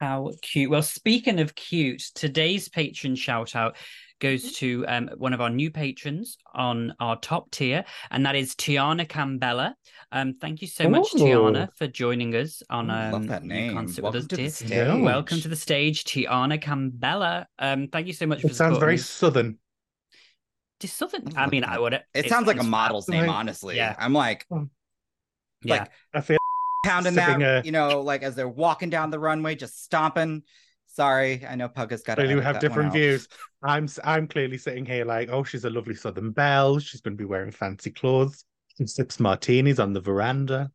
How cute. Well, speaking of cute, today's patron shout out goes to um, one of our new patrons on our top tier, and that is Tiana Cambella. Um, thank you so much, Ooh. Tiana, for joining us on Ooh, um, love that name. Can't Welcome With to the Us, dear. stage. Welcome to the stage, Tiana Cambella. Um, thank you so much for It sounds very supporting southern. Just Southern. I mean, I would. It sounds like a model's name, Like- honestly. Yeah. I'm like Yeah. like I feel pounding that, a- you know, like as they're walking down the runway, just stomping. Sorry, I know Pug has got to do have different views. I'm s- I'm clearly sitting here like, oh, she's a lovely southern belle. She's going to be wearing fancy clothes. She sips martinis on the veranda.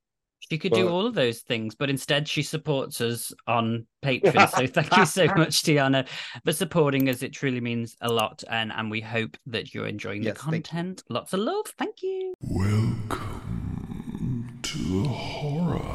She could do all of those things, but instead she supports us on Patreon. so thank you so much, Tiana, for supporting us. It truly means a lot, and and we hope that you're enjoying Yes, the content. Lots of love. Thank you. Welcome to the Horror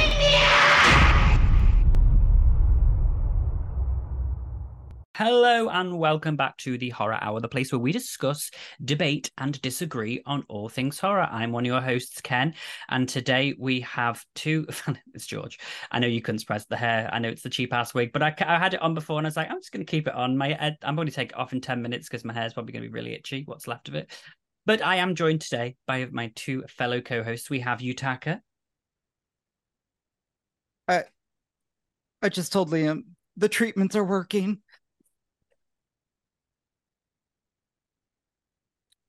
Hello and welcome back to the Horror Hour, the place where we discuss, debate, and disagree on all things horror. I'm one of your hosts, Ken, and today we have two. it's George. I know you couldn't spread the hair. I know it's the cheap ass wig, but I, I had it on before, and I was like, I'm just going to keep it on. My head, I'm going to take it off in ten minutes because my hair's probably going to be really itchy. What's left of it. But I am joined today by my two fellow co-hosts. We have Yutaka. I just told Liam the treatments are working.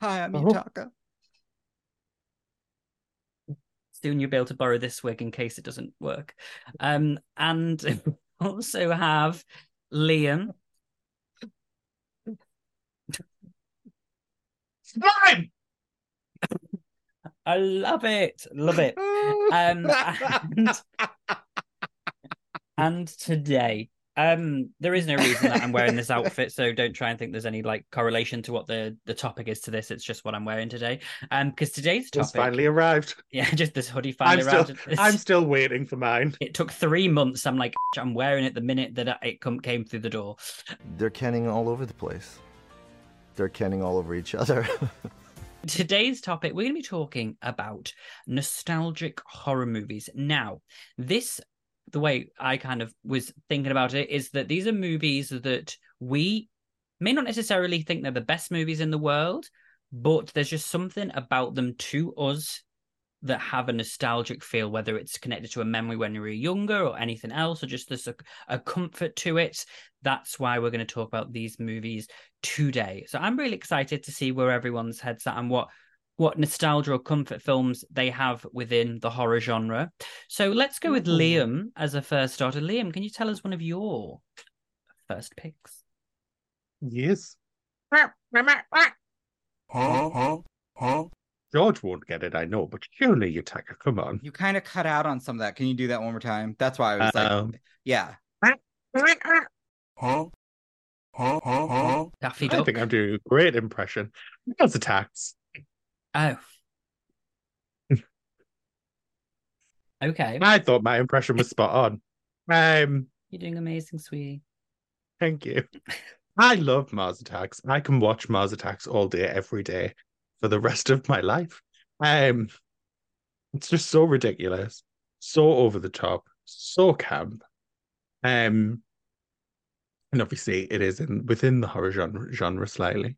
Hi, I'm. Yutaka. soon you'll be able to borrow this wig in case it doesn't work. Um, and also have Liam. Slime! I love it, love it. Um, and, and today, um, there is no reason that I'm wearing this outfit, so don't try and think there's any like correlation to what the the topic is to this. It's just what I'm wearing today. Um, because today's It's finally arrived. yeah, just this hoodie I'm finally still, arrived. It's- I'm still waiting for mine. It took three months. I'm like, I'm wearing it the minute that it come, came through the door. They're canning all over the place. They're canning all over each other. Today's topic, we're going to be talking about nostalgic horror movies. Now, this, the way I kind of was thinking about it, is that these are movies that we may not necessarily think they're the best movies in the world, but there's just something about them to us that have a nostalgic feel, whether it's connected to a memory when we were younger or anything else, or just there's a, a comfort to it. That's why we're going to talk about these movies today. So I'm really excited to see where everyone's heads at and what what nostalgia or comfort films they have within the horror genre. So let's go with Ooh. Liam as a first starter. Liam, can you tell us one of your first picks? Yes. Huh? Huh? Huh? George won't get it, I know, but surely Yutaka, come on. You kind of cut out on some of that. Can you do that one more time? That's why I was Um, like, yeah. Huh? Huh? Huh? Huh? Daffy I think I'm doing a great impression. Mars attacks. Oh. okay. I thought my impression was spot on. Um, You're doing amazing, sweetie. thank you. I love Mars Attacks. I can watch Mars Attacks all day, every day, for the rest of my life. Um, it's just so ridiculous, so over the top, so camp. Um, and obviously it is in within the horror genre, genre slightly.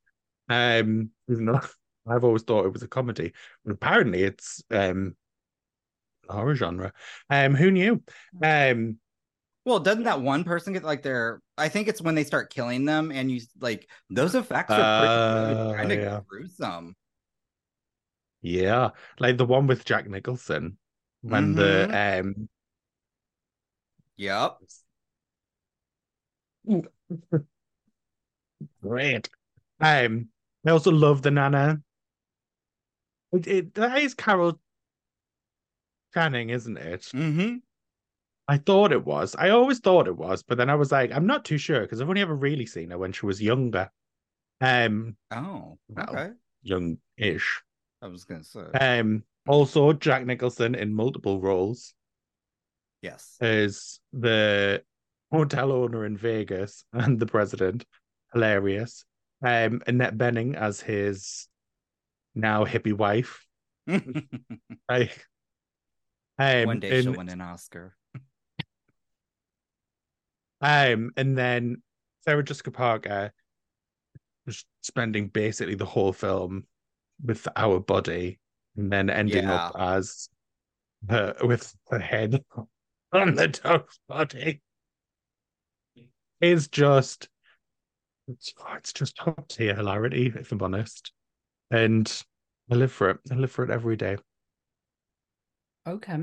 Um, even though I've always thought it was a comedy, but apparently it's um horror genre. Um, who knew? Um, Well, doesn't that one person get like their? I think it's when they start killing them, and you like those effects are pretty kind of yeah. gruesome. Yeah, like the one with Jack Nicholson when the um Yep. great. Um, I also love the Nana. It, it that is Carol Channing, isn't it? Mm-hmm. I thought it was. I always thought it was, but then I was like, I'm not too sure because I've only ever really seen her when she was younger. Um, Oh, Well, okay. young-ish. I was gonna say. Um, also Jack Nicholson in multiple roles. Yes. is the hotel owner in Vegas and the president. Hilarious. Um, Annette Bening as his now hippie wife. I, um, One day she'll win an Oscar. Um, and then Sarah Jessica Parker was spending basically the whole film with our body, and then ending up as her with the head on the dog's body. Is just it's, it's just top tier hilarity, if I'm honest. And I live for it. I live for it every day. Okay.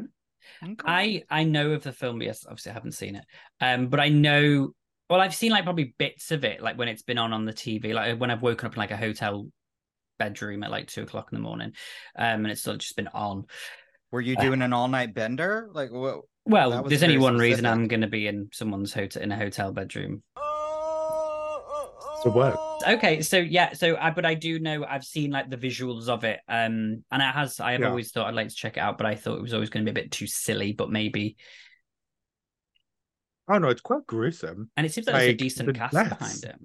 Okay. I I know of the film. Yes, obviously I haven't seen it. Um, but I know. Well, I've seen like probably bits of it, like when it's been on on the TV, like when I've woken up in like a hotel bedroom at like two o'clock in the morning, um, and it's still just been on. Were you doing an all night bender? Like what? Well, there's only very one reason I'm going to be in someone's hotel in a hotel bedroom. So work. Okay, so yeah, so I but I do know I've seen like the visuals of it, um, and it has. I have Yeah. always thought I'd like to check it out, but I thought it was always going to be a bit too silly. But maybe, Oh no, it's quite gruesome. and it seems like there's a decent the cast deaths. behind it.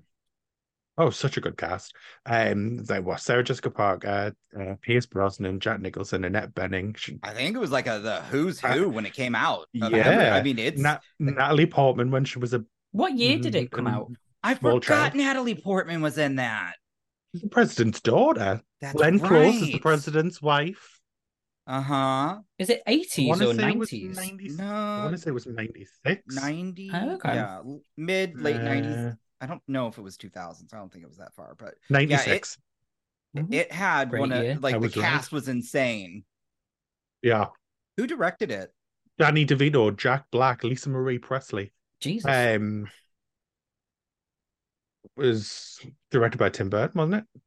Oh, such a good cast. Um, there was Sarah Jessica Parker, uh, Pierce Brosnan, Jack Nicholson, Annette Bening. She, I think it was like a the who's who when it came out. Yeah. I mean it's Na- Natalie Portman when she was a What year did it come out? I Small forgot child. Natalie Portman was in that. She's the president's daughter. That's Glenn Close is the president's wife. Uh-huh. Is it I 80s wanna or say it was 90s? 90 I want to say it was 96. 90 Oh, okay. yeah mid late 90s Uh, i don't know if it was 2000s i don't think it was that far but 96. Mhm. it had Great one year. of like I the was right. cast was insane Yeah. who directed it Danny DeVito, Jack Black, Lisa Marie Presley. Jesus. Um, was directed by Tim Burton, wasn't it?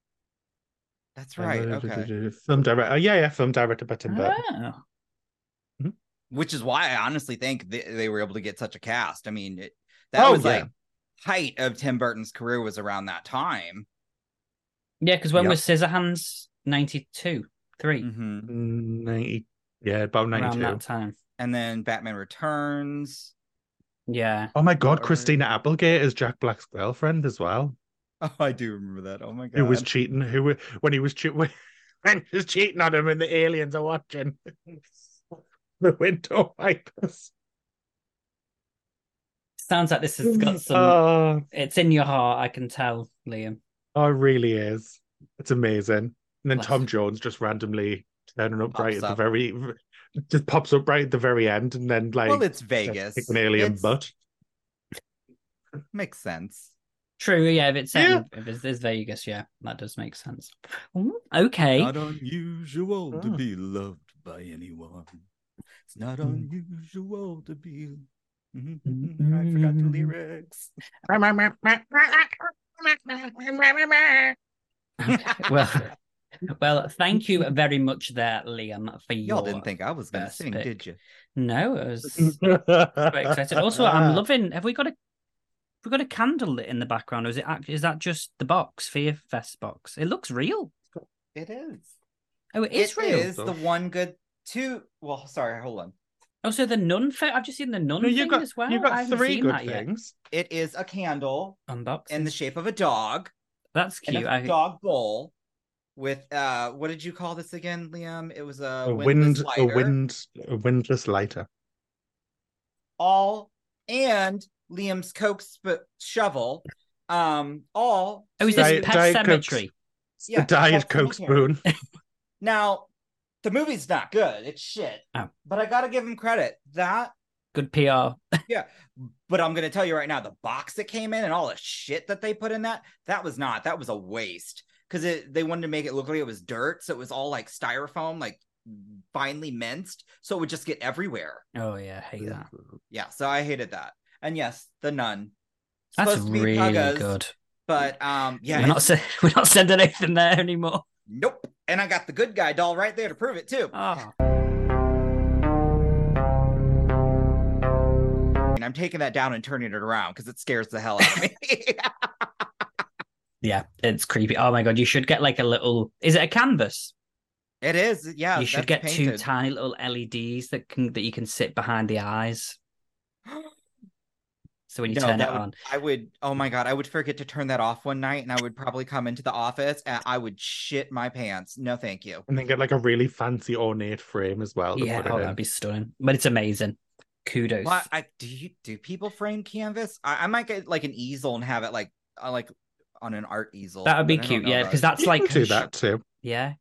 that's right Uh, okay Film director. Yeah, yeah, film directed by Tim Burton. Oh. which is why i honestly think they, they were able to get such a cast i mean it, that Oh, was yeah. like height of tim burton's career was around that time Yeah, because when Yep. was Scissorhands? 92, 3, Mhm. 90, yeah, about 92. around that time. and then batman returns Yeah. Oh my God, Christina Applegate is Jack Black's girlfriend as well. oh i do remember that oh my god Who was cheating? Who wa- when he was che- when when he was cheating on him, and the aliens are watching the window wipers. Sounds like this has got mm, some. Oh, It's in your heart, I can tell, Liam. oh, it really is. It's amazing. And then Bless Tom you. Jones just randomly turning up Pops right at the up. very, just pops up right at the very end, and then like well it's vegas kick an alien It's- butt. makes sense True, yeah. If it's Yeah. in- if it's, it's Vegas, yeah, that does make sense. Ooh, Okay. Not unusual to Oh. be loved by anyone. It's not Mm. unusual to be. Mhm. I forgot the lyrics. well, well, thank you very much there, Liam, for your. Y'all didn't think I was gonna best sing, pick. did you? No, it was very excited. Also, I'm ah. loving. Have we got a? Have we got a candle lit in the background, or is it? act- Is that just the box, Fear Fest box? It looks real. It is. Oh, it is It real. is the one good two. Well, sorry, hold on. Oh, so the nun thing. I've just seen the nun No, thing you got as well. you I got haven't three seen good that yet. things. It is a candle Unboxing. in the shape of a dog That's and cute. a I, dog bowl with uh what did you call this again, Liam? It was a, A windless wind, a lighter. wind, a windless lighter. all and Liam's Coke sp- shovel. Um, all oh, is to- this Pet Diet Cemetery? It's Yeah, the Diet that's Coke spoon. now the movie's not good. It's shit. Oh. But I gotta give him credit. That Good PR. Yeah. But I'm gonna tell you right now, the box that came in and all the shit that they put in that, that was not, that was a waste. Cause it they wanted to make it look like it was dirt, so it was all like styrofoam, like finely minced, so it would just get everywhere. Oh yeah, I hate that. Yeah, so I hated that. And yes, the nun. That's Supposed to be really Puggas, good. But um yeah, we're not se- we're not sending anything there anymore. Nope. And I got the good guy doll right there to prove it too. Oh, And I'm taking that down and turning it around because it scares the hell out of me. yeah, it's creepy. Oh my god, you should get like a little. Is it a canvas? it is, yeah. you should that's get two tiny little LEDs that can that you can sit behind the eyes. So when you No, turn it that would- on, I would. Oh my god, I would forget to turn that off one night, and I would probably come into the office and I would shit my pants. No, thank you. And then get like a really fancy ornate frame as well. Yeah, oh, it that'd be stunning. But it's amazing. Kudos. Well, I do you do people frame canvas? I, I might get like an easel and have it like uh, like on an art easel. That would be but I don't cute, yeah, because it. that's You like can do that too. Yeah,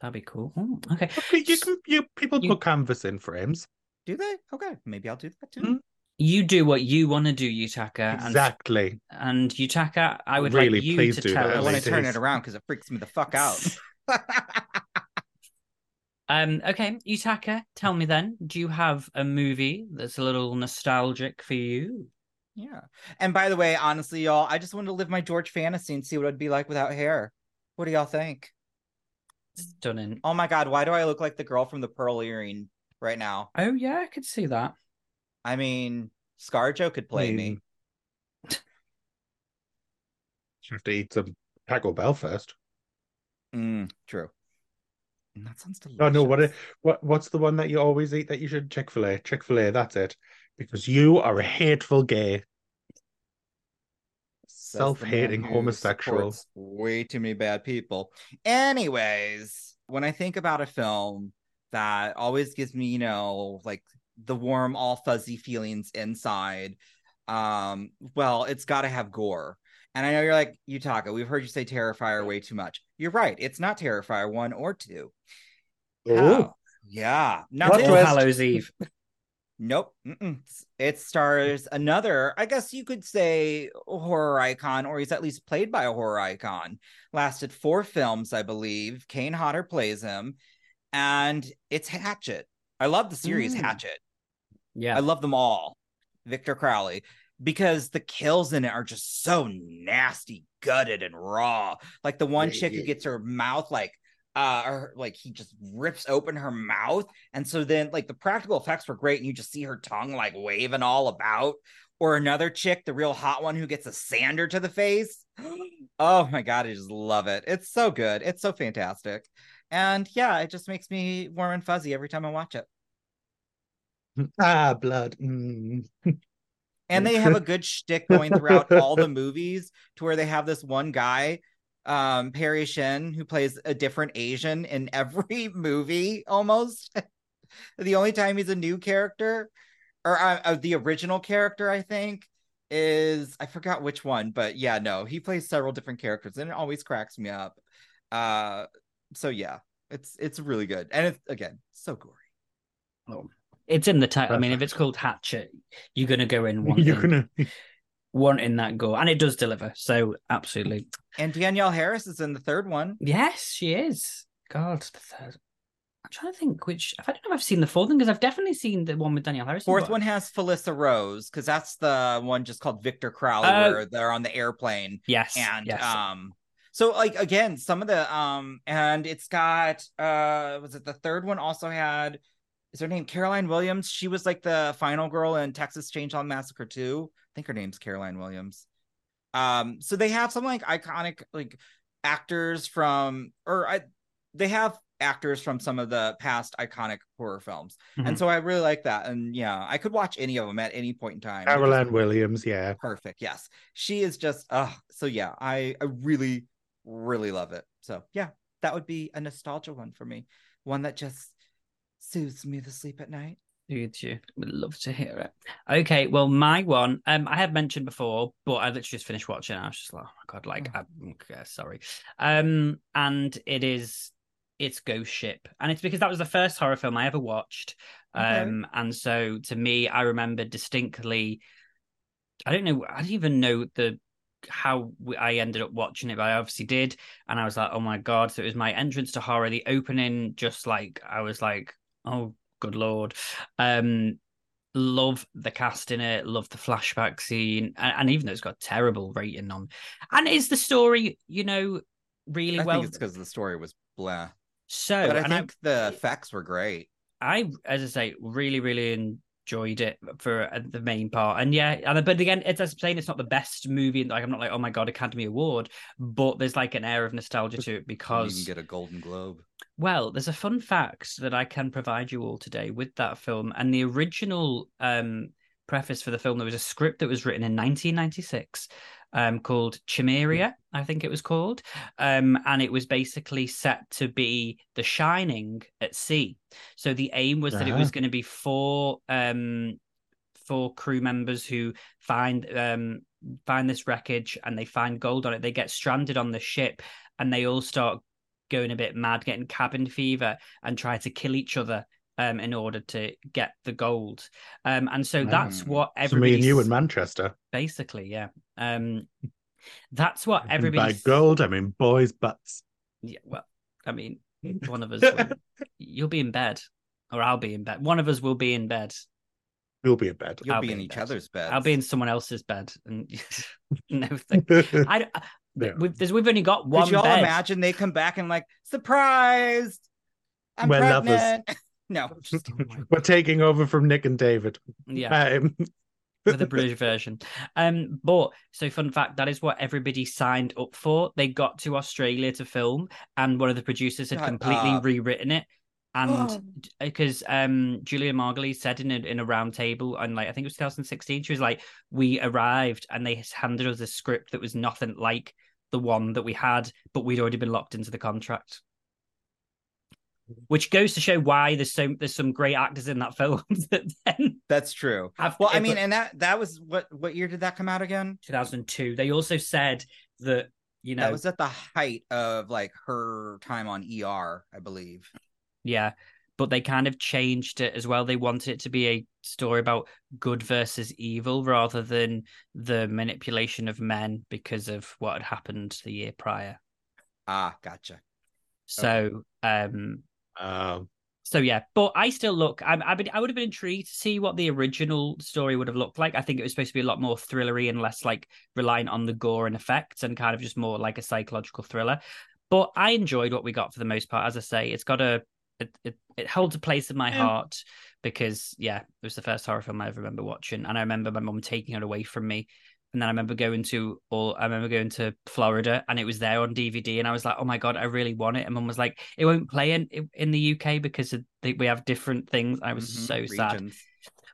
that'd be cool. Oh, okay, Okay, You can you people You- put canvas in frames. do they? Okay, maybe I'll do that too. Mm. you do what you want to do, Yutaka. Exactly. And, Yutaka, I would Really, like you please to do tell that, I want to turn it around because it freaks me the fuck out. Um, okay, Yutaka, tell me then, do you have a movie that's a little nostalgic for you? Yeah. And by the way, honestly, y'all, I just wanted to live my George fantasy and see what it'd be like without hair. What do y'all think? Stunning. Oh my god, why do I look like the girl from the pearl earring right now? Oh yeah, I could see that. I mean, ScarJo could play me. You have to eat some Taco Bell first. Mm, true. Mm, That sounds delicious. Oh no, what what what's the one that you always eat that you should Chick fil A? Chick fil A, that's it. Because you are a hateful gay, self hating homosexual. Way too many bad people. Anyways, when I think about a film that always gives me, you know, like the warm, all fuzzy feelings inside, um, well, it's got to have gore. And I know you're like, Yutaka, we've heard you say Terrifier way too much. You're right. It's not Terrifier one or two. Oh, Yeah. Not Plot this- Hallows Eve. Nope. Mm-mm. It stars another, I guess you could say, horror icon, or he's at least played by a horror icon. Lasted four films, I believe. Kane Hodder plays him, and it's Hatchet. I love the series Mm. Hatchet. Yeah. I love them all. Victor Crowley, because the kills in it are just so nasty, gutted, and raw. Like the one Yeah, chick who gets her mouth like uh or like he just rips open her mouth. And so then like the practical effects were great and you just see her tongue like waving all about. Or another chick the real hot one who gets a sander to the face. Oh my god i just love it. It's so good. It's so fantastic. And yeah it just makes me warm and fuzzy every time i watch it. Ah, blood. Mm. and they have a good shtick going throughout all the movies to where they have this one guy um Parry Shen who plays a different Asian in every movie almost the only time he's a new character or uh, uh, the original character I think is I forgot which one but yeah no he plays several different characters and it always cracks me up uh so yeah it's it's really good and it's again so gory Oh. It's in the title. I mean, if it's called Hatchet, you're gonna go in wanting, You're gonna wanting that gore, and it does deliver. So absolutely, and Danielle Harris is in the third one yes, she is. God, the third. I'm trying to think which. I don't know if I've seen the fourth one because I've definitely seen the one with Danielle Harris. Fourth one has Felissa Rose because that's the one just called Victor Crowley Oh. where they're on the airplane yes, and yes. um so like again some of the um and it's got uh was it the third one also had is her name Caroline Williams she was like the final girl in Texas Chainsaw Massacre 2 I think her name's Caroline Williams um so they have some like iconic like actors from or I they have actors from some of the past iconic horror films. And Mhm. so I really like that. And yeah I could watch any of them at any point in time. Caroline Williams, yeah. perfect yes. She is just uh so yeah i i really really love it. So yeah that would be a nostalgia one for me. One that just soothes me to sleep at night Would you? Would love to hear it. Okay, well, my one, um, I have mentioned before, but I literally just finished watching. it. I was just like, oh my god, like, I'm okay, sorry. Um, and it is, it's Ghost Ship, and it's because that was the first horror film I ever watched. Okay. Um, and so to me, I remember distinctly. I don't know. I don't even know the how I ended up watching it, but I obviously did, and I was like, oh my god! So it was my entrance to horror. The opening, just like I was like, oh good lord. Um love the cast in it love the flashback scene and, and even though it's got a terrible rating on and is the story you know really i well think it's because the story was blah. So but i think the effects were great. I, as I say, really, really enjoyed it for uh, the main part. And yeah, and but again, it's as I'm saying, it's not the best movie. Like I'm not like, oh my god, Academy Award, but there's like an air of nostalgia to it because you can get a golden globe Well, there's a fun fact that I can provide you all today with that film, and the original um preface for the film, there was a script that was written in 1996 um, called Chimeria, I think it was called. Um, and it was basically set to be The Shining at sea. So the aim was that it was Ah. going to be four um, four crew members who find um, find this wreckage and they find gold on it. They get stranded on the ship and they all start going a bit mad, getting cabin fever, and try to kill each other um, in order to get the gold. Um, and so that's Mm. what So me everybody and you in Manchester. basically, yeah. Um, that's what And By everybody. gold, I mean boys' butts. Yeah, well, I mean, one of us, will- you'll be in bed, or I'll be in bed. One of us will be in bed. We'll be in bed. You'll I'll be be in in each bed. other's bed. I'll be in someone else's bed, and no thing. I, I Yeah. we've, we've only got one Could you all bed. imagine they come back and like surprised? I'm We're lovers. Pregnant. no, We're taking over from Nick and David. Yeah, Um, with the British version. Um, but so fun fact that is what everybody signed up for. They got to Australia to film, and one of the producers had Shut completely up. rewritten it. Oh. And because um Julia Margulies said in a in a round table and like I think it was 2016, she was like, We arrived and they handed us a script that was nothing like the one that we had, but we'd already been locked into the contract. Which goes to show why there's so there's some great actors in that film that then that's true. Well, I mean, and that that was what what year did that come out again? 2002. They also said that you know That was at the height of like her time on ER, I believe. yeah, but they kind of changed it as well. They wanted it to be a story about good versus evil rather than the manipulation of men because of what had happened the year prior. Ah, gotcha. So um um, so yeah, but I still look. I I, I would have been intrigued to see what the original story would have looked like. I think it was supposed to be a lot more thrillery and less like reliant on the gore and effects, and kind of just more like a psychological thriller. But I enjoyed what we got for the most part. As I say, it's got a it it, it holds a place in my Yeah. heart because yeah, it was the first horror film I ever remember watching, and I remember my mum taking it away from me. And then I remember going to all I remember going to Florida and it was there on DVD and I was like, oh my god, I really want it. And mum was like, it won't play in in the UK because of the, we have different things. I was Mhm, so sad.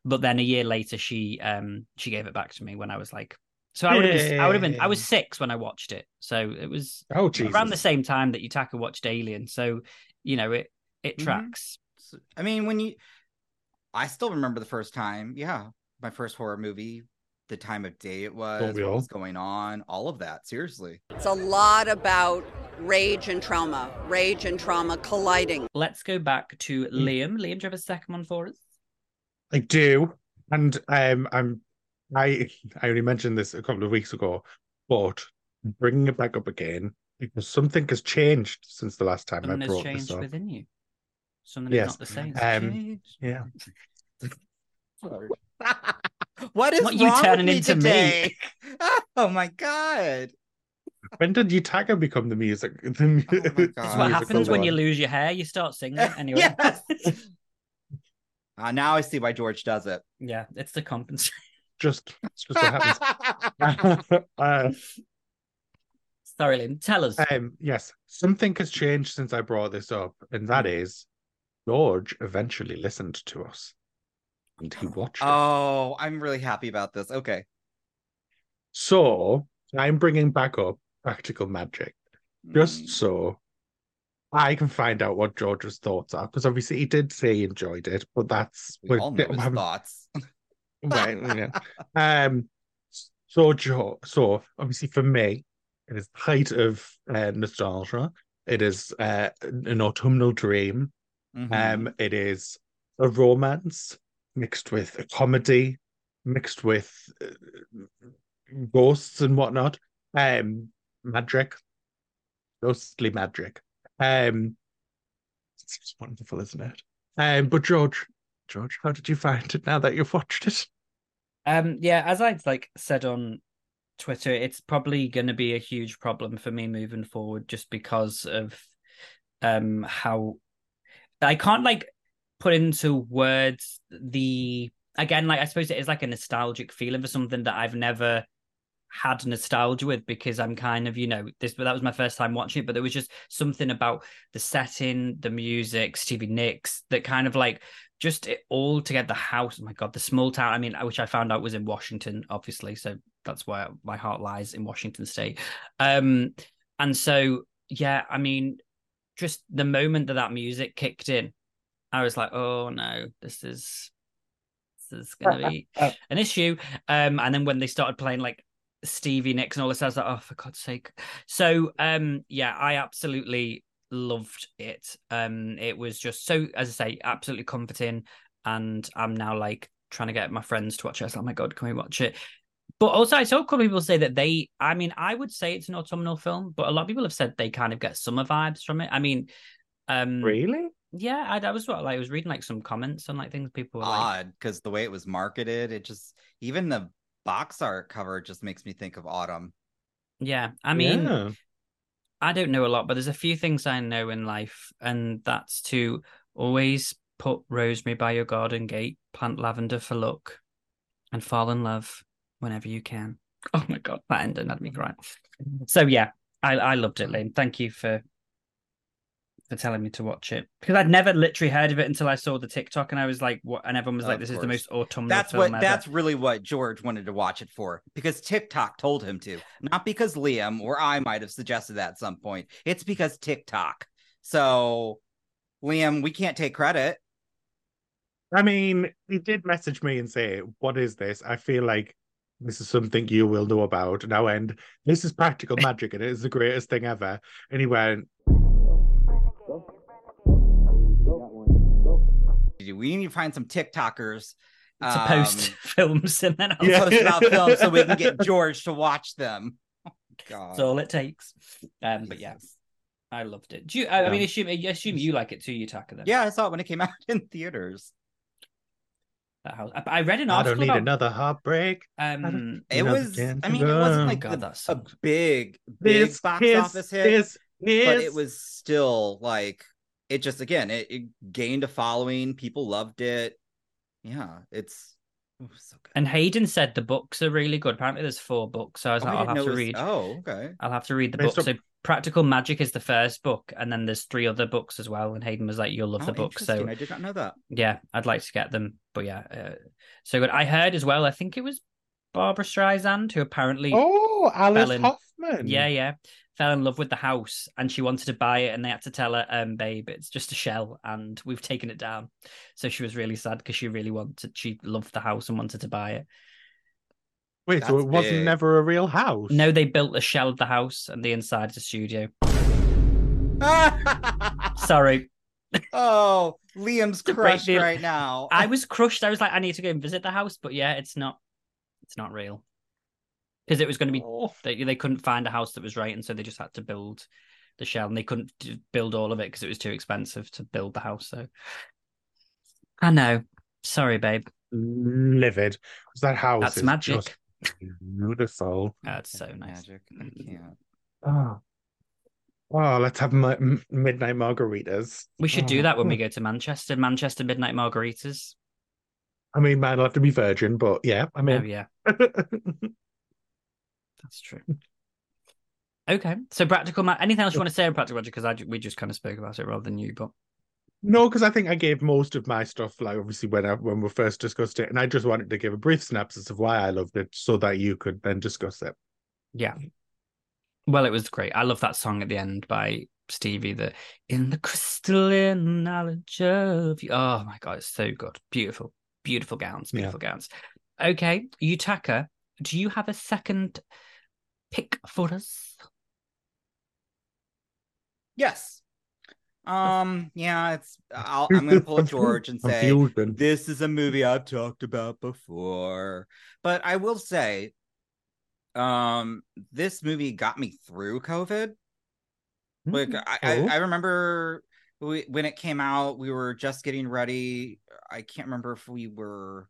But then a year later, she um she gave it back to me when I was like, so I would have been I would have been I was six when I watched it, so it was oh, Jesus. around the same time that Yutaka watched Alien. So you know it it Mhm. tracks. I mean, when you, I still remember the first time. Yeah, my first horror movie, the time of day it was, what was going on, all of that. Seriously. It's a lot about rage and trauma, rage and trauma colliding. Let's go back to Liam. Liam, do you have a second one for us? I do, and um, I'm I I only mentioned this a couple of weeks ago, but bringing it back up again because something has changed since the last time Something I brought this up. within you. Something Yes. is not the same. Um, yeah, what is What you wrong turning with me into me? Oh my god! when did Yutaka become the music? The, mu- Oh my. This is what musical happens when you lose your hair. You start singing anyway. Yes. Uh, now I see why George does it. yeah, it's the compensation. Just, it's just what happens. uh, Sorry, Liam. Tell us. um, yes, something has changed since I brought this up, and that is George eventually listened to us, and he watched it. Oh, I'm really happy about this. Okay. So I'm bringing back up practical magic just Mm. so I can find out what George's thoughts are because obviously he did say he enjoyed it, but that's we all know his thoughts. right, yeah. Um, so Joe, so obviously for me, it is the height of uh, nostalgia. It is uh, an autumnal dream. Mhm. Um, it is a romance mixed with a comedy, mixed with uh, ghosts and whatnot. Um, magic, ghostly magic. Um, it's wonderful, isn't it? Um, but George, George, how did you find it now that you've watched it? Um, yeah, as I'd like said on Twitter, it's probably going to be a huge problem for me moving forward, just because of um how I can't like put into words the again like I suppose it is like a nostalgic feeling for something that I've never had nostalgia with because I'm kind of, you know, this but that was my first time watching it, but there was just something about the setting, the music, Stevie Nicks that kind of like just it all together the house. Oh my god, the small town. I mean, which I found out was in Washington, obviously. So that's where my heart lies in Washington State. Um, and so yeah, I mean, just the moment that that music kicked in, I was like, oh no, this is this is gonna be an issue. Um, and then when they started playing like Stevie Nicks and all this, I was like, oh, for God's sake. So um, yeah, I absolutely loved it. Um, it was just so, as I say, absolutely comforting. And I'm now like trying to get my friends to watch it. I was like, oh my God, can we watch it? But also, I saw a couple of people say that they, I mean, I would say it's an autumnal film, but a lot of people have said they kind of get summer vibes from it. I mean, um, Really? Yeah, I, I was what, like, I was reading like some comments on like things people were like, Odd because the way it was marketed, it just even the box art cover just makes me think of autumn. yeah. I mean, Yeah. I don't know a lot, but there's a few things I know in life, and that's to always put rosemary by your garden gate, plant lavender for luck, and fall in love whenever you can. Oh my god, that ending had me crying. So yeah, I I loved it, Lynn. Thank you for for telling me to watch it because I'd never literally heard of it until I saw the TikTok, and I was like, "What?" And everyone was like, "This is the most autumnal That's film what ever." that's really what George wanted to watch it for because TikTok told him to, not because Liam or I might have suggested that at some point. It's because TikTok. So, Liam, we can't take credit. I mean, he did message me and say, What is this? I feel like this is something you will know about. Now and This is practical magic and it is the greatest thing ever. And he went, We need to find some TikTokers to post um, films, and then I'll Yeah. post about films so we can get George to watch them. Oh, God. That's all it takes. Um, but yeah, I loved it. Do you? I, I mean, assume I assume you like it too, Yutaka. Then Yeah, I saw it when it came out in theaters. that house. I, I read an article. I article don't need about. another heartbreak. Um, It was, I mean, it wasn't like God, the- that a big, big This box kiss, office hit, this, but it was still like it just again it, it gained a following. People loved it. Yeah, it's it so good. and Hayden said the books are really good. Apparently, there's four books, so I was Oh, like, I I'll have to was- read. Oh, okay. I'll have to read the Based book. on- So, Practical Magic is the first book, and then there's three other books as well. And Hayden was like, "You'll love Oh, the book." So. I did not know that. yeah, I'd like to get them. But yeah, uh, so good. I heard as well. I think it was Barbra Streisand who apparently Oh, Alice Ellen. Hoffman. Yeah, yeah. Fell in love with the house and she wanted to buy it and they had to tell her, um, babe, it's just a shell and we've taken it down. So she was really sad because she really wanted she loved the house and wanted to buy it. Wait, so it wasn't big. never a real house? No, they built a shell of the house and the inside is a studio. Sorry. oh, Liam's crushed the- right now. I was crushed. I was like, I need to go and visit the house, but yeah, it's not it's not real. Because it was going to be Oh. they, they couldn't find a house that was right, and so they just had to build the shell, and they couldn't build all of it because it was too expensive to build the house. So I know. Sorry, babe. livid. 'Cause that house That's is magic. just beautiful. That's so nice. Magic. I. Oh. Oh, let's have mi- m- midnight margaritas. We should do Oh. that when we ah. go to Manchester. Manchester Midnight Margaritas. I mean, might have to be virgin, but yeah, I Oh mean, yeah, that's true. Okay, so practical. Ma- anything else you want to say on practical magic? Because I we just kind of spoke about it rather than you, but no, because I think I gave most of my stuff, like obviously when I, when we first discussed it, and I just wanted to give a brief synopsis of why I loved it, so that you could then discuss it. yeah. Well, it was great. I love that song at the end by Stevie. The in the crystalline knowledge of you. Oh my god, it's so good. Beautiful, beautiful gowns, Yeah. beautiful gowns. Okay, Yutaka, do you have a second pick for us? Yes. Um. Yeah. It's. I'll, I'm gonna pull George and say this is a movie I've talked about before, but I will say, um, this movie got me through COVID. Like Mm. I, I, Oh. I remember we, when it came out, we were just getting ready. I can't remember if we were.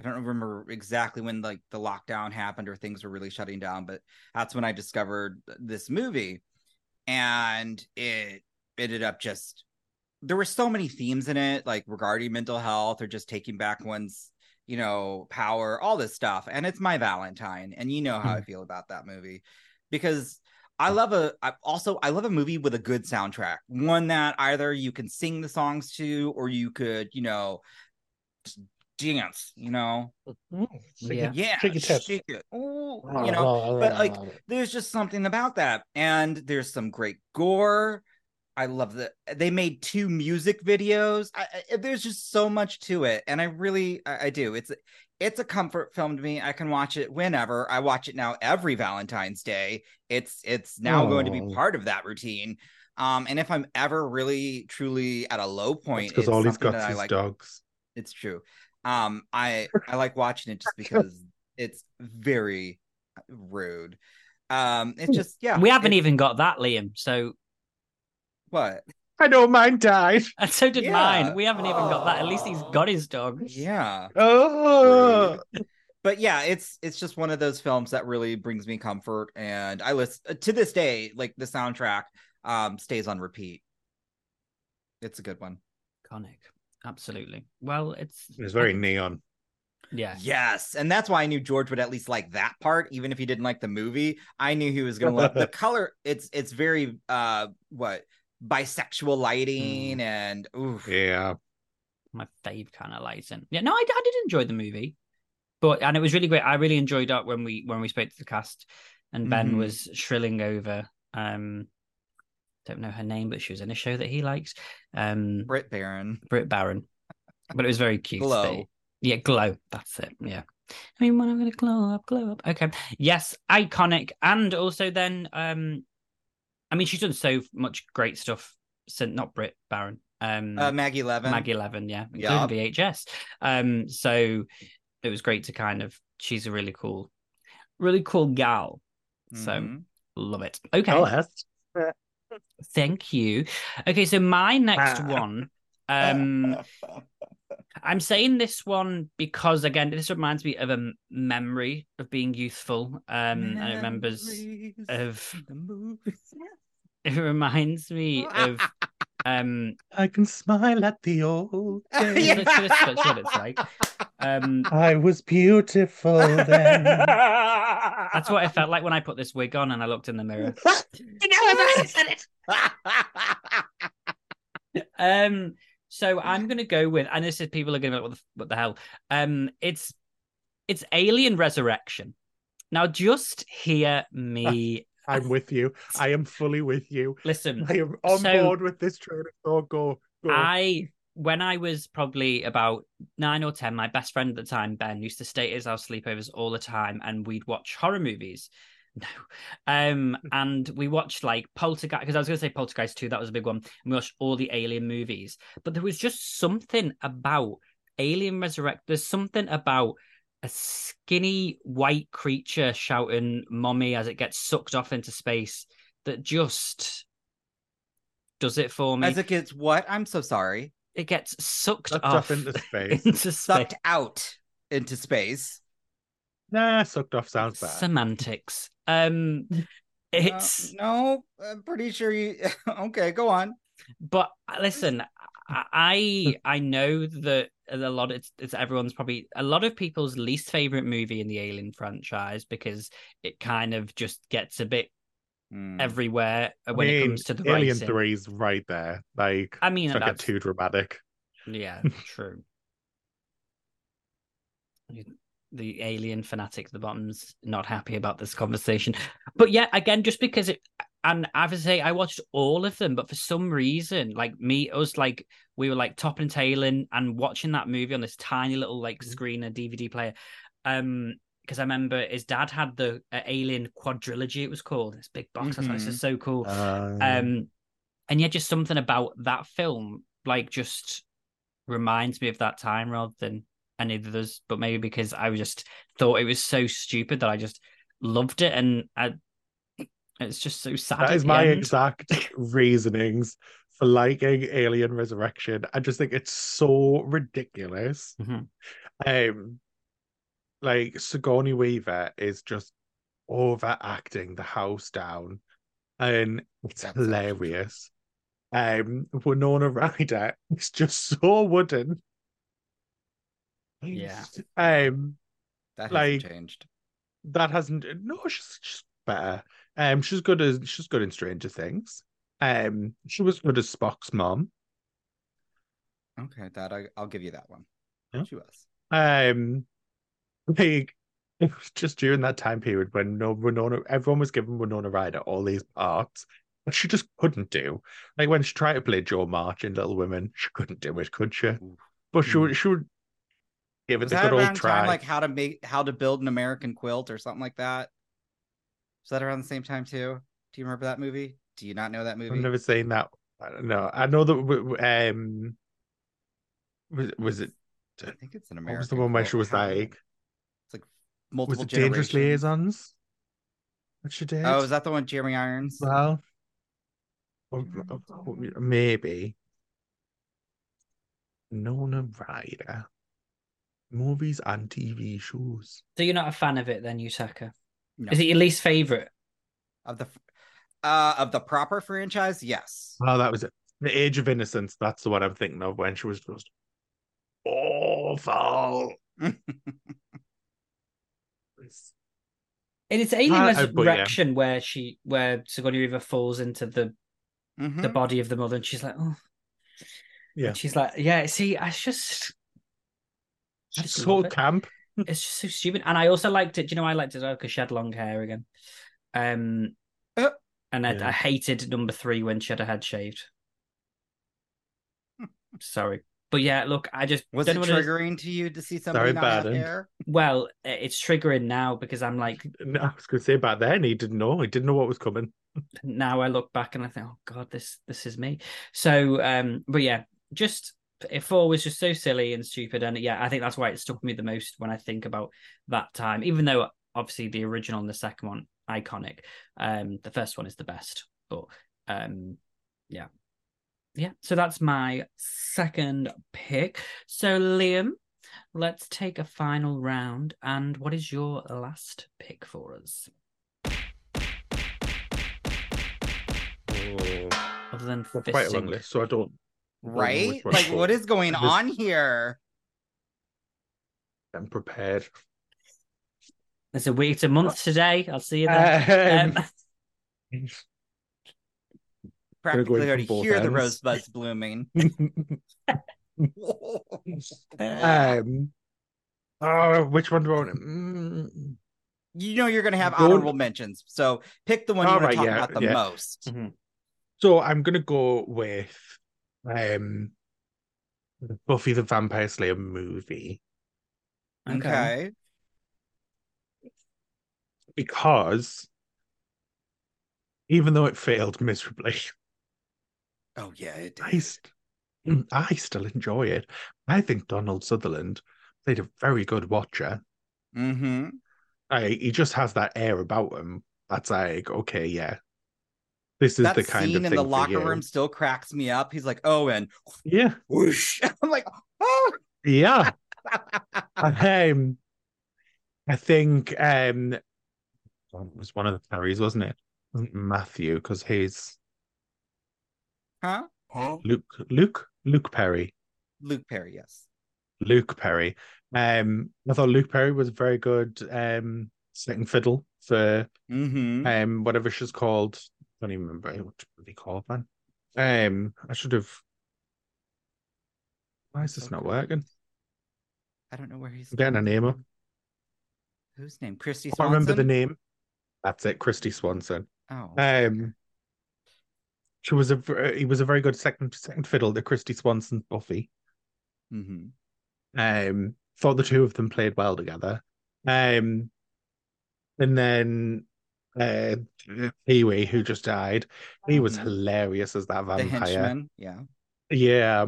I don't remember exactly when like the lockdown happened or things were really shutting down, but that's when I discovered this movie, and it ended up just there were so many themes in it, like regarding mental health or just taking back one's you know, power, all this stuff. And it's my Valentine. And you know how I mm-hmm. feel about that movie because I love a I also I love a movie with a good soundtrack. One that either you can sing the songs to or you could, you know, dance, you know. Yeah. Yeah, Shake shake it. Ooh, you know, but like there's just something about that. And there's some great gore. I love that they made two music videos. I, I, there's just so much to it, and I really, I, I do. It's it's a comfort film to me. I can watch it whenever. I watch it now every Valentine's Day. It's it's now going to be Oh. part of that routine. Um, and if I'm ever really truly at a low point, because all he's got is like dogs. it's true. Um, I I like watching it just because it's very rude. Um, it's just yeah. we haven't it's- even got that, Liam. So what? I know mine died. and so did Yeah. mine. We haven't even got that. At least he's got his dog. Yeah. Oh, But yeah, it's it's just one of those films that really brings me comfort, and I listen to this day. Like the soundtrack, um, stays on repeat. It's a good one. Iconic. Absolutely. Well, it's it's very neon. yeah. Yes, and that's why I knew George would at least like that part, even if he didn't like the movie. I knew he was gonna like the color. It's it's very uh what bisexual lighting and oof. Yeah, my fave kind of lighting. Yeah, no, I, I did enjoy the movie, but and it was really great. I really enjoyed that when we when we spoke to the cast, and Ben Mhm. was shrilling over. Um, don't know her name, but she was in a show that he likes. Um, Britt Baron. Britt Baron, but it was very cute. Glow. see. Yeah, glow. That's it. Yeah. I mean, when I'm gonna glow up, glow up. Okay. Yes, iconic, and also then, um, I mean, she's done so much great stuff since not Britt Baron. Um, Uh, Maggie Levin. Maggie Eleven, yeah, Yup. including VHS. Um, so it was great to kind of. She's a really cool, really cool gal. So Mhm. love it. Okay, Oh, yes. thank you. Okay, so my next Ah. one. Um, I'm saying this one because again, this reminds me of a memory of being youthful. Um, and it remembers of. It reminds me of. Um, I can smile at the old days. Yeah. that's, that's- that's what it's like. Um, I was beautiful then. That's what I felt like when I put this wig on and I looked in the mirror. Um, so I'm gonna go with, and this is people are gonna be like, what the, what the hell? Um, it's it's Alien Resurrection. Now, just hear me. I'm with you. I am fully with you. Listen, I am on So- board with this train of thought. Go, go. I when I was probably about nine or ten, my best friend at the time, Ben, used to stay at his house sleepovers all the time, and we'd watch horror movies. No, um, and we watched like Poltergeist because I was going to say Poltergeist two, that was a big one. And we watched all the Alien movies, but there was just something about Alien Resurrect. There's something about a skinny white creature shouting "mommy" as it gets sucked off into space that just does it for me As it gets what? I'm so sorry. it gets sucked, Sucked off off into space. into space. Sucked out into space. Nah, sucked off sounds bad. Semantics. Um, it's no, no, I'm pretty sure you. okay, go on. but uh, listen, I I know that a lot. It's it's everyone's probably a lot of people's least favorite movie in the Alien franchise because it kind of just gets a bit Hmm. everywhere when I it comes to the Alien writing. Three's right there. Like, I mean, don't get too dramatic. Yeah, true. The alien fanatic at the bottom's not happy about this conversation. But yeah, again, just because it and I have to say I watched all of them, but for some reason, like me, us like we were like top and tailing and watching that movie on this tiny little like screen, a DVD player. Um, because I remember his dad had the uh, Alien quadrilogy, it was called. This big box. I was like, this is so cool. Uh, Um, and yeah, just something about that film, like, just reminds me of that time rather than any of those, But maybe because I just thought it was so stupid that I just loved it, and I, it's just so sad. that at is my end. exact reasonings for liking Alien Resurrection. I just think it's so ridiculous. Mhm. Um, like Sigourney Weaver is just overacting the house down, and it's hilarious. Um, Winona Ryder is just so wooden. Yeah. Um, That Like- hasn't changed. that hasn't. No, she's she's better. Um, she's good as she's good in Stranger Things. Um, she was good as Spock's mom. Okay, that I, I'll give you that one. Yeah. She was. Um, like it was just during that time period when no Winona, everyone was giving Winona Ryder all these parts, but she just couldn't do. Like when she tried to play Jo March in Little Women, she couldn't do it, could she? Oof. But she would, she would give it Was that good old try. time like how to make how to build an American quilt or something like that? Was that around the same time too? Do you remember that movie? Do you not know that movie? I've never seen that. I don't know. I know that. Um, was was it? I think it's an American. What was the one where she was like? it's like Was multiple it Dangerous. Liaisons? That she did. Oh, is that the one Jeremy Irons? Well, or- or maybe. Winona Ryder. Movies and TV shows. So you're not a fan of it then, Yutaka? No. Is it your least favorite? of the uh of the proper franchise? Yes. Oh, that was it. The Age of Innocence. That's the one I'm thinking of when she was just awful. It is Alien Uh, uh, yeah. Resurrection where she where Sigourney Weaver falls into the Mhm. the body of the mother and she's like, oh Yeah. And she's like, yeah, see, I just I It's just so love it. camp. it's just so stupid. And I also liked it. Do you know I liked it because she had long hair again. Um Uh. and I, Yeah. I hated number three when she had her head shaved. Sorry. But yeah, look, I just Was don't it know what is- triggering to you to see somebody not have Baden. hair? Well, it's triggering now because I'm like, I was going to say back then he didn't know. He didn't know what was coming. now I look back and I think, oh god, this this is me. So, um, but yeah, just it four was just so silly and stupid, and yeah, I think that's why it stuck with me the most when I think about that time. Even though obviously the original and the second one iconic, um, the first one is the best, but um, yeah, yeah. So that's my second pick. So Liam. Let's take a final round. And what is your last pick for us? Oh, Other than quite a long list, so I don't. Right? Like to what going Just- on here? I'm prepared. It's a week, it's a month today. I'll see you then. Um, Um, Practically already from both hear the rosebuds blooming. um, oh, which one do I want? Mm, you know you're gonna have Don't- honorable mentions. So pick the one you All want right, to talk yeah, about the yeah. most. So I'm gonna go with um, the Buffy the Vampire Slayer movie Okay. because even though it failed miserably, Oh yeah, it I, did. st- I still enjoy it. I think Donald Sutherland played a very good watcher. Mm-hmm. I, he just has that air about him. That's like, okay, yeah, this is That the kind of scene of in thing the locker room still cracks me up. He's like, oh, and Yeah, whoosh. I'm like, oh. yeah. um, I think um, it was one of the Perrys, wasn't it? Wasn't Matthew because he's huh? Huh? Luke, Luke, Luke Perry, Luke Perry, yes. Luke Perry. Um, I thought Luke Perry was a very good um second fiddle for Mm-hmm. um whatever she's called. I don't even remember what they called man. Um, I should have. Why is this not working? I don't know where he's I'm getting a name up. Whose name? Christy I remember the name. That's it, Christy Swanson. Oh. Um, she was a he was a very good second second fiddle to Christy Swanson's Buffy. mm-hmm. Um, thought the two of them played well together. Um, and then uh, Pee Wee, who just died, he was Mhm. hilarious as that vampire. henchman. Yeah. Yeah.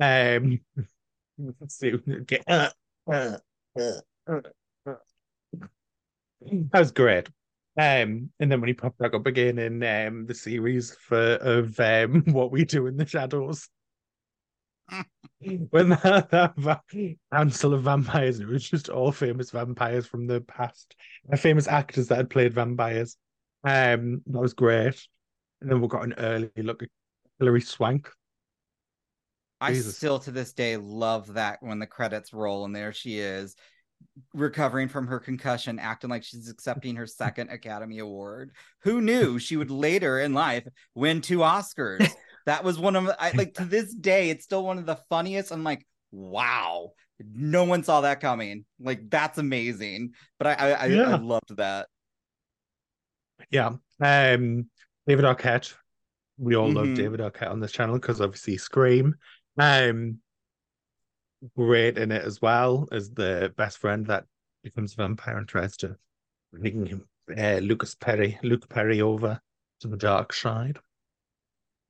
Um. Okay. Uh, uh, uh. That was great. Um, and then when he popped back up again in um the series for of um what we do in the shadows. when that, that va- council of vampires, it was just all famous vampires from the past, famous actors that had played vampires. Um, that was great. And then we got an early look at Hilary Swank. I Jesus. still to this day love that when the credits roll and there she is recovering from her concussion, acting like she's accepting her second Academy Award. Who knew she would later in life win two Oscars? That was one of I like to this day, it's still one of the funniest. I'm like, wow, no one saw that coming. Like that's amazing. But I I, I, Yeah. I loved that. Yeah. Um, David Arquette. We all love Mhm. David Arquette on this channel because obviously Scream. Um, great in it as well as the best friend that becomes a vampire and tries to bring him, uh, Lucas Perry, Luke Perry over to the dark side.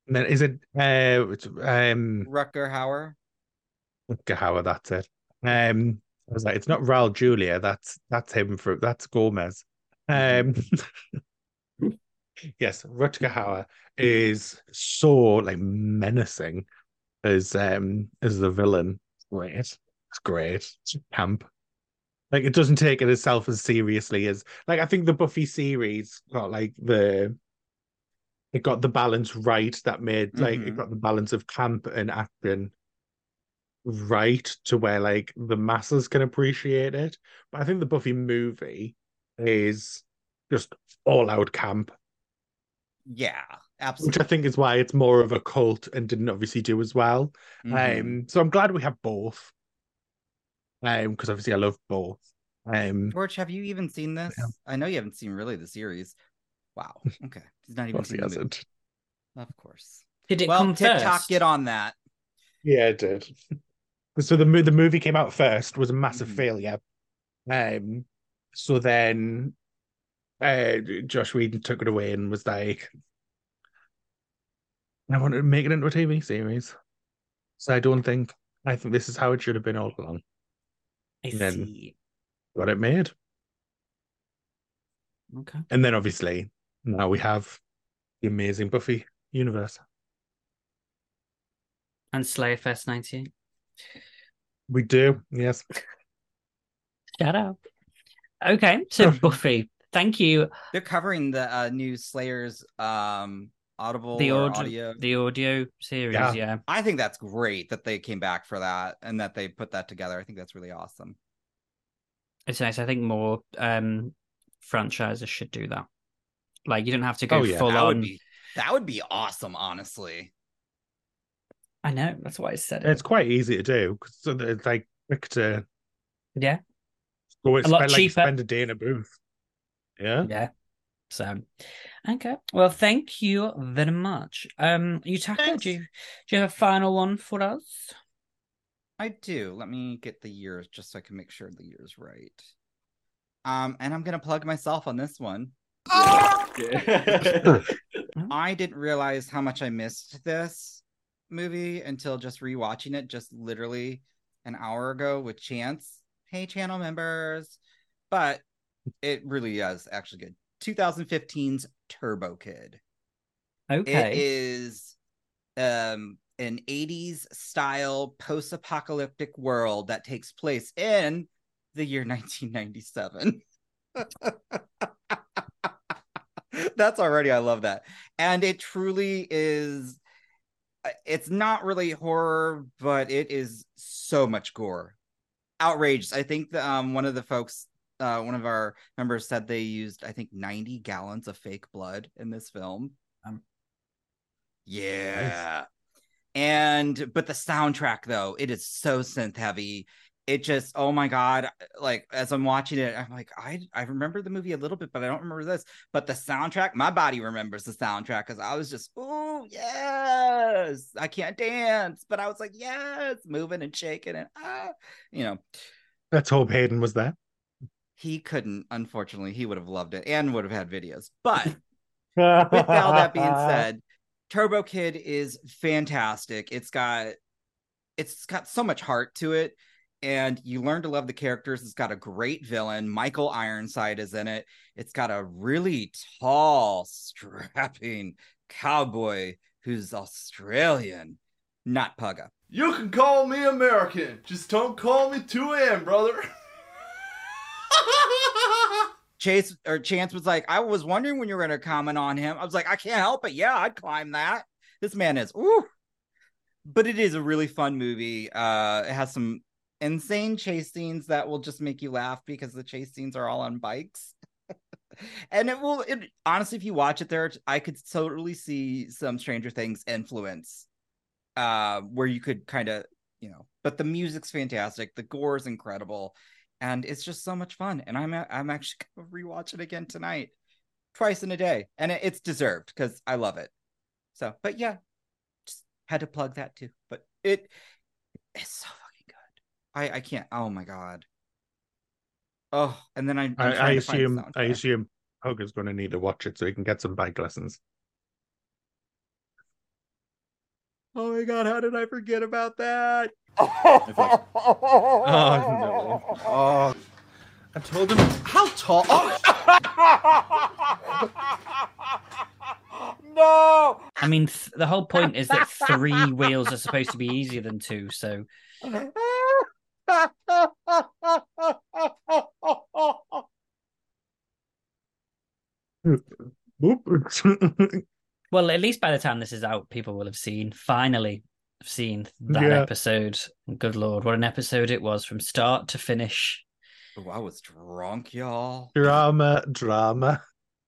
And then is it uh it's, um Rutger Hauer. Gahawa, that's it. Um I was like, it's not Raul Julia, that's that's him for that's Gomez. Um yes, Rutger Hauer is so like menacing as um as the villain. Great. It's great. It's camp. Like it doesn't take it itself as seriously as like I think the Buffy series got like the it got the balance right that made like it Mhm. got the balance of camp and action right to where like the masses can appreciate it. But I think the Buffy movie is just all out camp, Yeah, absolutely. which. I think is why it's more of a cult and didn't obviously do as well. Mhm. Um, so I'm glad we have both. Um, because obviously I love both. Um, George, have you even seen this? Yeah. I know you haven't seen really the series. Wow. Okay. He's not of even course he seen the movie. hasn't. Of course. Did it well, come TikTok, first? get on that. Yeah, it did. So the the movie came out first, was a massive Mhm. failure. Um, so then uh Joss Whedon took it away and was like, I wanted to make it into a TV series. So I don't think I think this is how it should have been all along. I then- see. Got it made. Okay. And then obviously now we have the amazing Buffy universe. And Slayer Fest 98. We do, yes. Shout out. Okay, so Buffy, thank you. They're covering the uh, new Slayers um audible The or audio, audio. the audio series, Yeah. yeah. I think that's great that they came back for that and that they put that together. I think that's really awesome. It's nice. I think more um franchises should do that. Like you don't have to go Oh, yeah. full that on. would be that would be awesome, honestly. I know that's why I said it. It's quite easy to do because so it's like quick to Yeah, go A and lot spend, like, cheaper. spend a day in a booth. Yeah. yeah. So, okay. Well, thank you very much. Um, Yutaka, Thanks. do you, do you have a final one for us? I do. Let me get the years just so I can make sure the year's right. Um, and I'm gonna plug myself on this one. I didn't realize how much I missed this movie until just rewatching it just literally an hour ago with Chance. Hey, channel members. But it really is actually good. 2015's Turbo Kid. Okay. It is um an 80s style post-apocalyptic world that takes place in the year 1997. That's already I love that. And it truly is uh, it's not really horror, but it is so much gore. Outrageous. I think the, um one of the folks uh one of our members said they used I think 90 gallons of fake blood in this film. Um, yeah. And but the soundtrack though, it is so synth heavy. It just oh my god, like as I'm watching it, I'm like I I remember the movie a little bit, but I don't remember this. But the soundtrack, my body remembers the soundtrack because I was just oh yes, I can't dance, but I was like yes, moving and shaking and ah, you know, Let's hope Hayden was that he couldn't. Unfortunately, he would have loved it and would have had videos. But with all that being said, Turbo Kid is fantastic. It's got it's got so much heart to it, and you learn to love the characters. It's got a great villain. Michael Ironside is in it. It's got a really tall, strapping cowboy who's Australian, not Pugga. You can call me American, just don't call me 2AM, brother. Chase or Chance was like, I was wondering when you were going to comment on him. I was like, I can't help it. Yeah, I'd climb that. This man is, ooh, but it is a really fun movie. Uh, it has some insane chase scenes that will just make you laugh because the chase scenes are all on bikes. and it will it honestly if you watch it there I could totally see some Stranger Things influence uh where you could kind of, you know, but the music's fantastic, the gore is incredible, and it's just so much fun and I'm I'm actually going to rewatch it again tonight. Twice in a day, and it, it's deserved cuz I love it. So, but yeah, just had to plug that too. But it it's so good. I I can't. Oh my god. Oh, and then I I'm I, I trying to find the assume I soundtrack. assume Hogan's going to need to watch it so he can get some bike lessons. Oh my god, how did I forget about that? oh no. Oh, I told him how tall. Oh. no. I mean, th- the whole point is that three wheels are supposed to be easier than two. So Whoop. Well, at least by the time this is out, people will have seen finally seen that Yeah. episode. Good lord, what an episode it was from start to finish. Oh, I was drunk, y'all. drama, drama,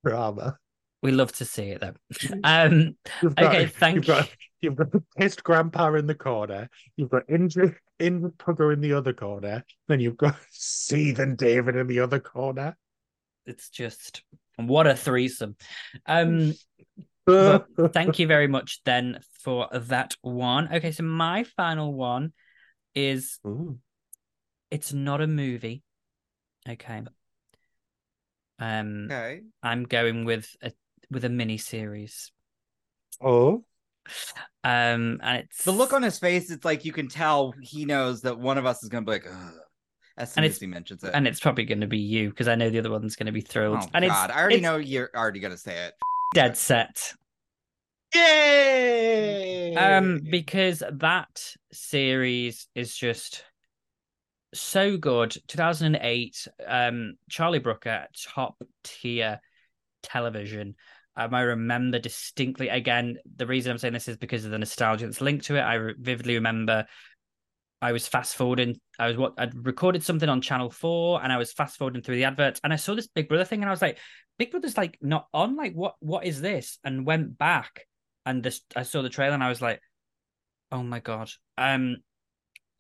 drama. We love to see it though. Um, You've got, okay, thank you've got, you've got the pissed grandpa in the corner. You've got injured, injured Tugger in the other corner. Then you've got seething David in the other corner. it's just what a threesome. Um, Well, thank you very much then for that one. Okay, so my final one is Ooh. it's not a movie. Okay. Um, Okay. I'm going with a with a mini series. Oh, Um, and it's The look on his face, it's like you can tell he knows that one of us is gonna be like, Ugh, as soon And as he mentions it. and it's probably going to be you because I know the other one's going to be thrilled. oh and God, I already know you're already gonna say it. dead set. yay! Um, because that series is just so good. 2008, um, Charlie Brooker, top tier television. Um, I remember distinctly. Again, the reason I'm saying this is because of the nostalgia that's linked to it. I re- vividly remember. I was fast forwarding. I was what I'd recorded something on Channel Four, and I was fast forwarding through the adverts, and I saw this Big Brother thing, and I was like, "Big Brother's like not on. Like, what? What is this?" And went back, and this I saw the trailer, and I was like, "Oh my god!" Um,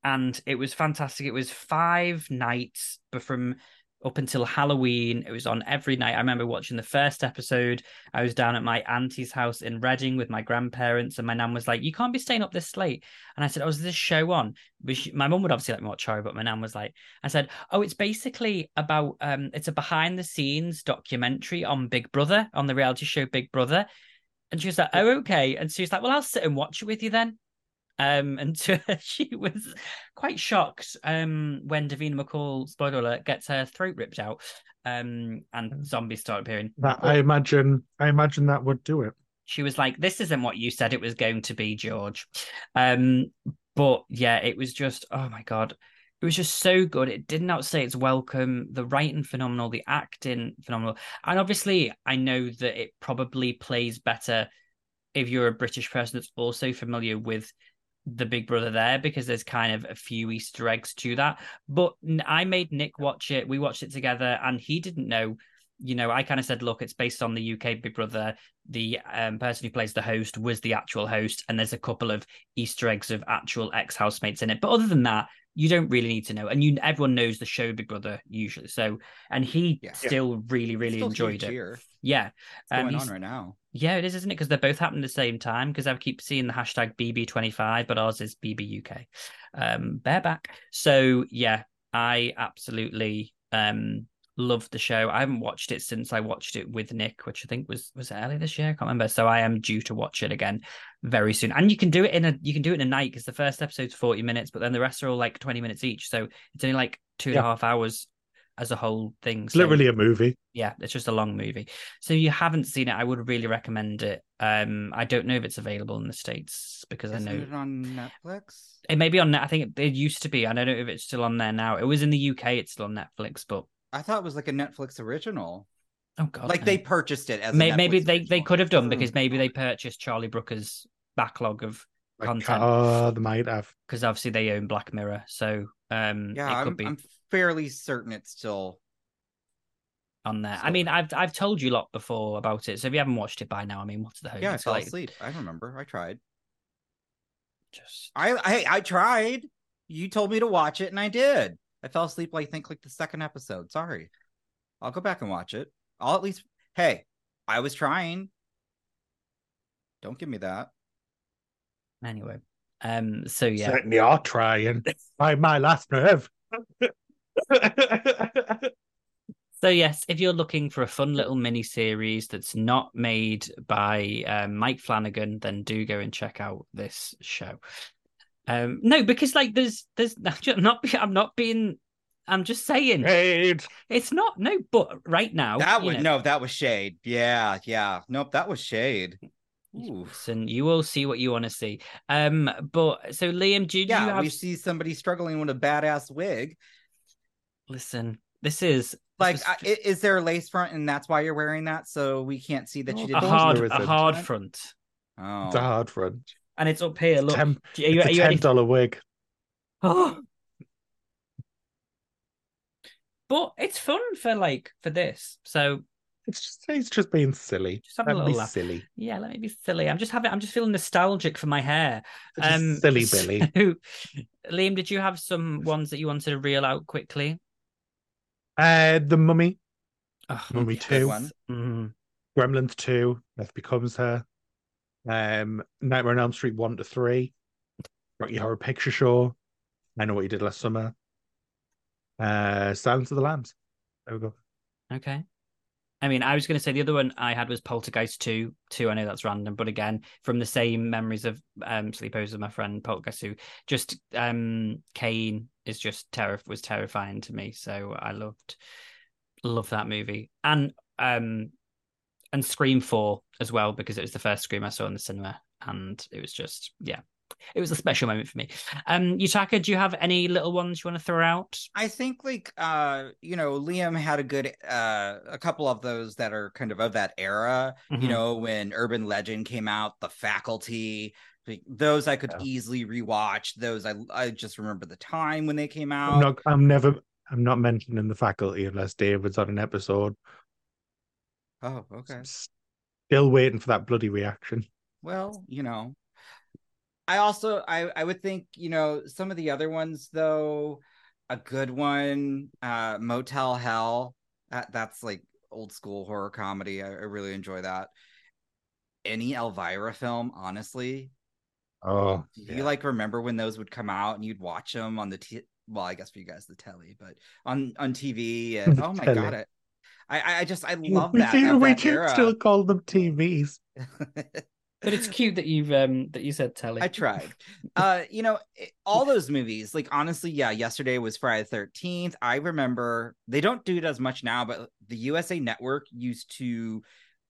and it was fantastic. It was five nights, but from up until Halloween, it was on every night. I remember watching the first episode. I was down at my auntie's house in Reading with my grandparents, and my nan was like, "You can't be staying up this late." And I said, "Oh, is this show on?" She, my mum would obviously let me watch horror, but my nan was like, "I said, oh, it's basically about um, it's a behind the scenes documentary on Big Brother, on the reality show Big Brother." And she was like, "Oh, okay." And she was like, "Well, I'll sit and watch it with you then." Um, and to, she was quite shocked um, when Davina McCall, spoiler alert, gets her throat ripped out um, and zombies start appearing. That, I imagine. I imagine that would do it. She was like, "This isn't what you said it was going to be, George." Um, but yeah, it was just, oh my god, it was just so good. It didn't say its welcome. The writing phenomenal, the acting phenomenal, and obviously, I know that it probably plays better if you're a British person that's also familiar with the Big Brother there because there's kind of a few Easter eggs to that. But I made Nick watch it. We watched it together, and he didn't know. You know, I kind of said, look, it's based on the UK Big Brother. The um, person who plays the host was the actual host, and there's a couple of Easter eggs of actual ex housemates in it. But other than that, you don't really need to know, and you everyone knows the show Big Brother usually. So, and he Yeah. still really, really Still enjoyed it. here. Yeah, It's Um, going on right now. Yeah, it is, isn't it? Because they're both happening at the same time. Because I keep seeing the hashtag BB25, but ours is BBUK. Um, bareback. So yeah, I absolutely um love the show. I haven't watched it since I watched it with Nick, which I think was was early this year. I can't remember. So I am due to watch it again very soon. And you can do it in a you can do it in a night because the first episode's 40 minutes, but then the rest are all like 20 minutes each. So it's only like two and a half hours as a whole thing. It's So- literally a movie. yeah, it's just a long movie. So you haven't seen it, I would really recommend it. Um, I don't know if it's available in the states because Isn't I know it on Netflix? it may be on. I think it, it used to be. I don't know if it's still on there now. It was in the UK. It's still on Netflix, but I thought it was like a Netflix original. oh god, like no. they purchased it as a maybe Netflix they they could have done because maybe they purchased Charlie Brooker's backlog of Like, content oh, they might have. because obviously they own Black Mirror, so um, Yeah, I'm, I'm fairly certain it's still. on there. I so- mean, I've I've told you a lot before about it, so if you haven't watched it by now, I mean, what's the hope? Yeah, I fell like asleep. I remember. I tried. Just I I I tried. You told me to watch it, and I did. I fell asleep. I think like the second episode. Sorry. I'll go back and watch it. I'll at least. Hey, I was trying. Don't give me that. anyway. Um, so yeah, Certainly are trying. By my last nerve. So yes, if you're looking for a fun little mini series that's not made by um, Mike Flanagan, then do go and check out this show. Um, no, because like there's there's I'm not I'm not being I'm just saying Shade. it's not no, but right now That you was know, no, that was shade. Yeah, yeah. Nope, that was shade. Ooh. Listen, you will see what you want to see. Um, but so Liam, do you Yeah, have? we see somebody struggling with a badass wig. Listen, this is Like, this I, was i- is there a lace front, and that's why you're wearing that, so we can't see that you Oh, did a course hard a hard front, Oh, It's a hard front. and it's up here. Look, Ten- are you, it's are a ten ready? dollar wig. Oh. But it's fun for like for this. So It's just it's just being silly. Just have a Let little me laugh. silly. yeah, let me be silly. I'm just having I'm just feeling nostalgic for my hair. Just Um silly Billy. so, Liam, did you have some ones that you wanted to reel out quickly? Uh, the Mummy, Oh, Mummy Two, mhm. Gremlins Two, Death Becomes Her, um, Nightmare on Elm Street One to Three, Rocky Horror Picture Show, I Know What You Did Last Summer, uh, Silence of the Lambs. There we go. Okay. I mean, I was going to say the other one I had was Poltergeist 2. 2, I know that's random, but again, from the same memories of um, Sleepovers with my friend Poltergeist 2, just um, Kane is just terror was terrifying to me. So I loved loved that movie. And um and Scream 4 as well, because it was the first Scream I saw in the cinema. And it was just, yeah, it was a special moment for me. Um, Yutaka, do you have any little ones you want to throw out? I think like uh you know Liam had a good uh a couple of those that are kind of of that era Mhm. you know when Urban Legend came out the faculty like, those I could Yeah. easily rewatch those I I just remember the time when they came out I'm not. I'm never. I'm not mentioning the faculty unless David's on an episode. oh okay Still waiting for that bloody reaction. well you know I also I I would think you know some of the other ones though a good one uh Motel Hell that, that's like old school horror comedy I, I really enjoy that any Elvira film honestly Oh, Do you like remember when those would come out and you'd watch them on the t- well, I guess for you guys the telly, but on on TV and oh my telly. god, it. I I- just I love we that. do. of We that do era. still call them TVs. But it's cute that you've um that you said Telly. I tried. Uh, you know, all those movies, like honestly, yeah, yesterday was Friday the 13th. I remember they don't do it as much now, but the USA Network used to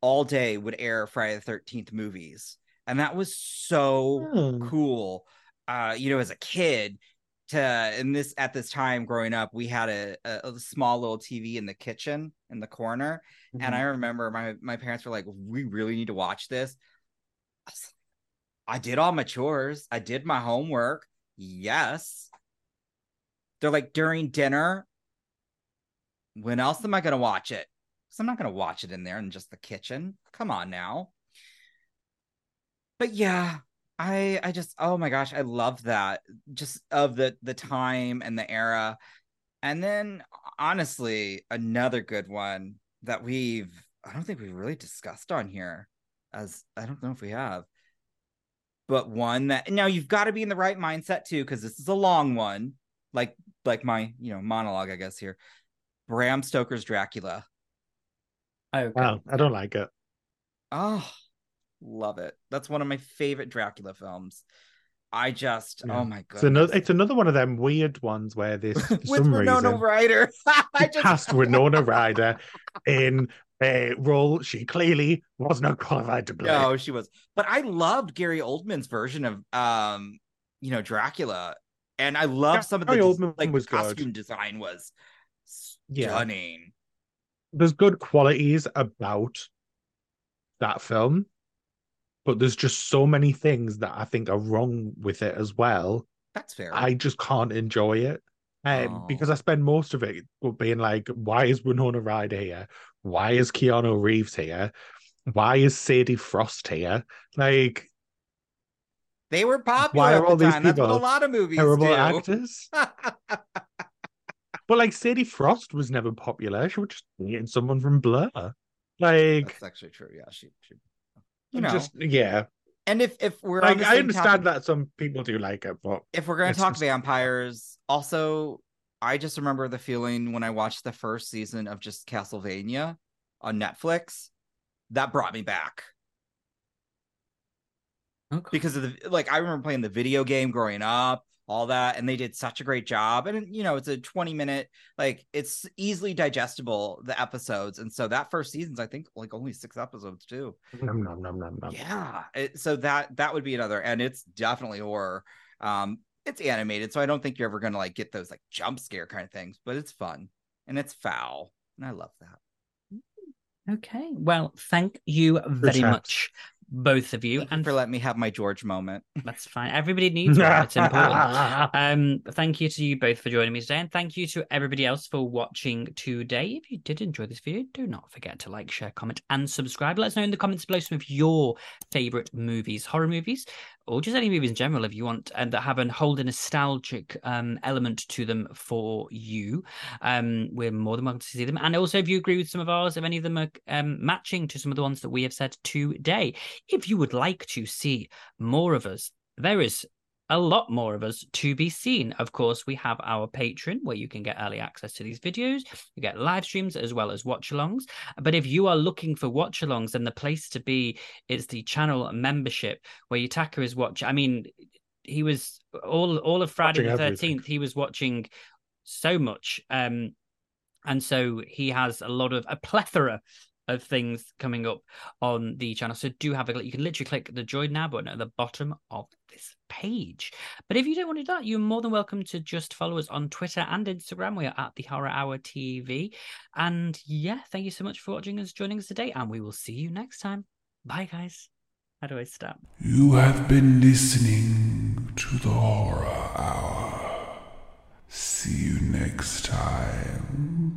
all day would air Friday the 13th movies. And that was so Hmm. cool. Uh, you know, as a kid, to and this at this time growing up, we had a, a, a small little TV in the kitchen in the corner. Mm-hmm. And I remember my my parents were like, We really need to watch this. I did all my chores. I did my homework. Yes. They're like during dinner. When else am I going to watch it? Because I'm not going to watch it in there in just the kitchen. Come on now. But yeah, I I just oh my gosh, I love that just of the the time and the era. And then honestly, another good one that we've I don't think we've really discussed on here as I don't know if we have but one that now you've got to be in the right mindset too because this is a long one like like my you know monologue i guess here bram stoker's dracula okay. Well, I don't like it. oh love it that's one of my favorite dracula films i just oh Yeah. oh my It's another. It's another one of them weird ones where this for with some Winona reason Ryder. I they just cast Winona Ryder in a role she clearly was not qualified to play. No, she was. But I loved Gary Oldman's version of um, you know, Dracula. And I love Yeah, some of the Gary des- Oldman like was the good. costume design was Yeah. stunning. There's good qualities about that film, but there's just so many things that I think are wrong with it as well. That's fair. I just can't enjoy it. Um, because Oh. I spend most of it being like, why is Winona Ryder here? Why is Keanu Reeves here? Why is Sadie Frost here? Like they were popular Why are at all the these time. That's what a lot of movies terrible do. actors. But like Sadie Frost was never popular. She was just dating someone from Blur. Like That's actually true. Yeah, she, she you know. just yeah. And if if we're Like I understand topic- that some people do like it, but if we're gonna It's talk just- vampires, also I just remember the feeling when I watched the first season of just Castlevania on Netflix. That brought me back Okay. because of the like I remember playing the video game growing up, all that, and they did such a great job. And you know, it's a 20 minute, like it's easily digestible, the episodes. And so that first season's I think like only six episodes too. nom nom nom nom nom. Yeah. It, so that that would be another, and it's definitely horror. Um, it's animated, so I don't think you're ever gonna like get those like jump scare kind of things, but it's fun and it's foul, and I love that. Okay. Well, thank you very much, both of you, Thank you and for letting me have my George moment. that's fine. Everybody needs one. It's important. Um, thank you to you both for joining me today, and thank you to everybody else for watching today. If you did enjoy this video, do not forget to like, share, comment, and subscribe. Let us know in the comments below some of your favorite movies, horror movies, or just any movies in general, if you want, and that have a hold a nostalgic um element to them for you. Um, we're more than welcome to see them, and also if you agree with some of ours, if any of them are um matching to some of the ones that we have said today. If you would like to see more of us, there is a lot more of us to be seen. Of course, we have our Patreon where you can get early access to these videos. You get live streams as well as watch alongs. But if you are looking for watch alongs, then the place to be is the channel membership where Yutaka is watching. I mean, he was all all of Friday the everything. 13th, he was watching so much. Um, and so he has a lot of a plethora of things coming up on the channel. So do have a look. You can literally click the join now button at the bottom of this page. But if you don't want to do that, you're more than welcome to just follow us on Twitter and Instagram. We are at the Horror Hour TV. And yeah, thank you so much for watching us, joining us today, and we will see you next time. Bye, guys. How do I stop? You have been listening to the Horror Hour. See you next time.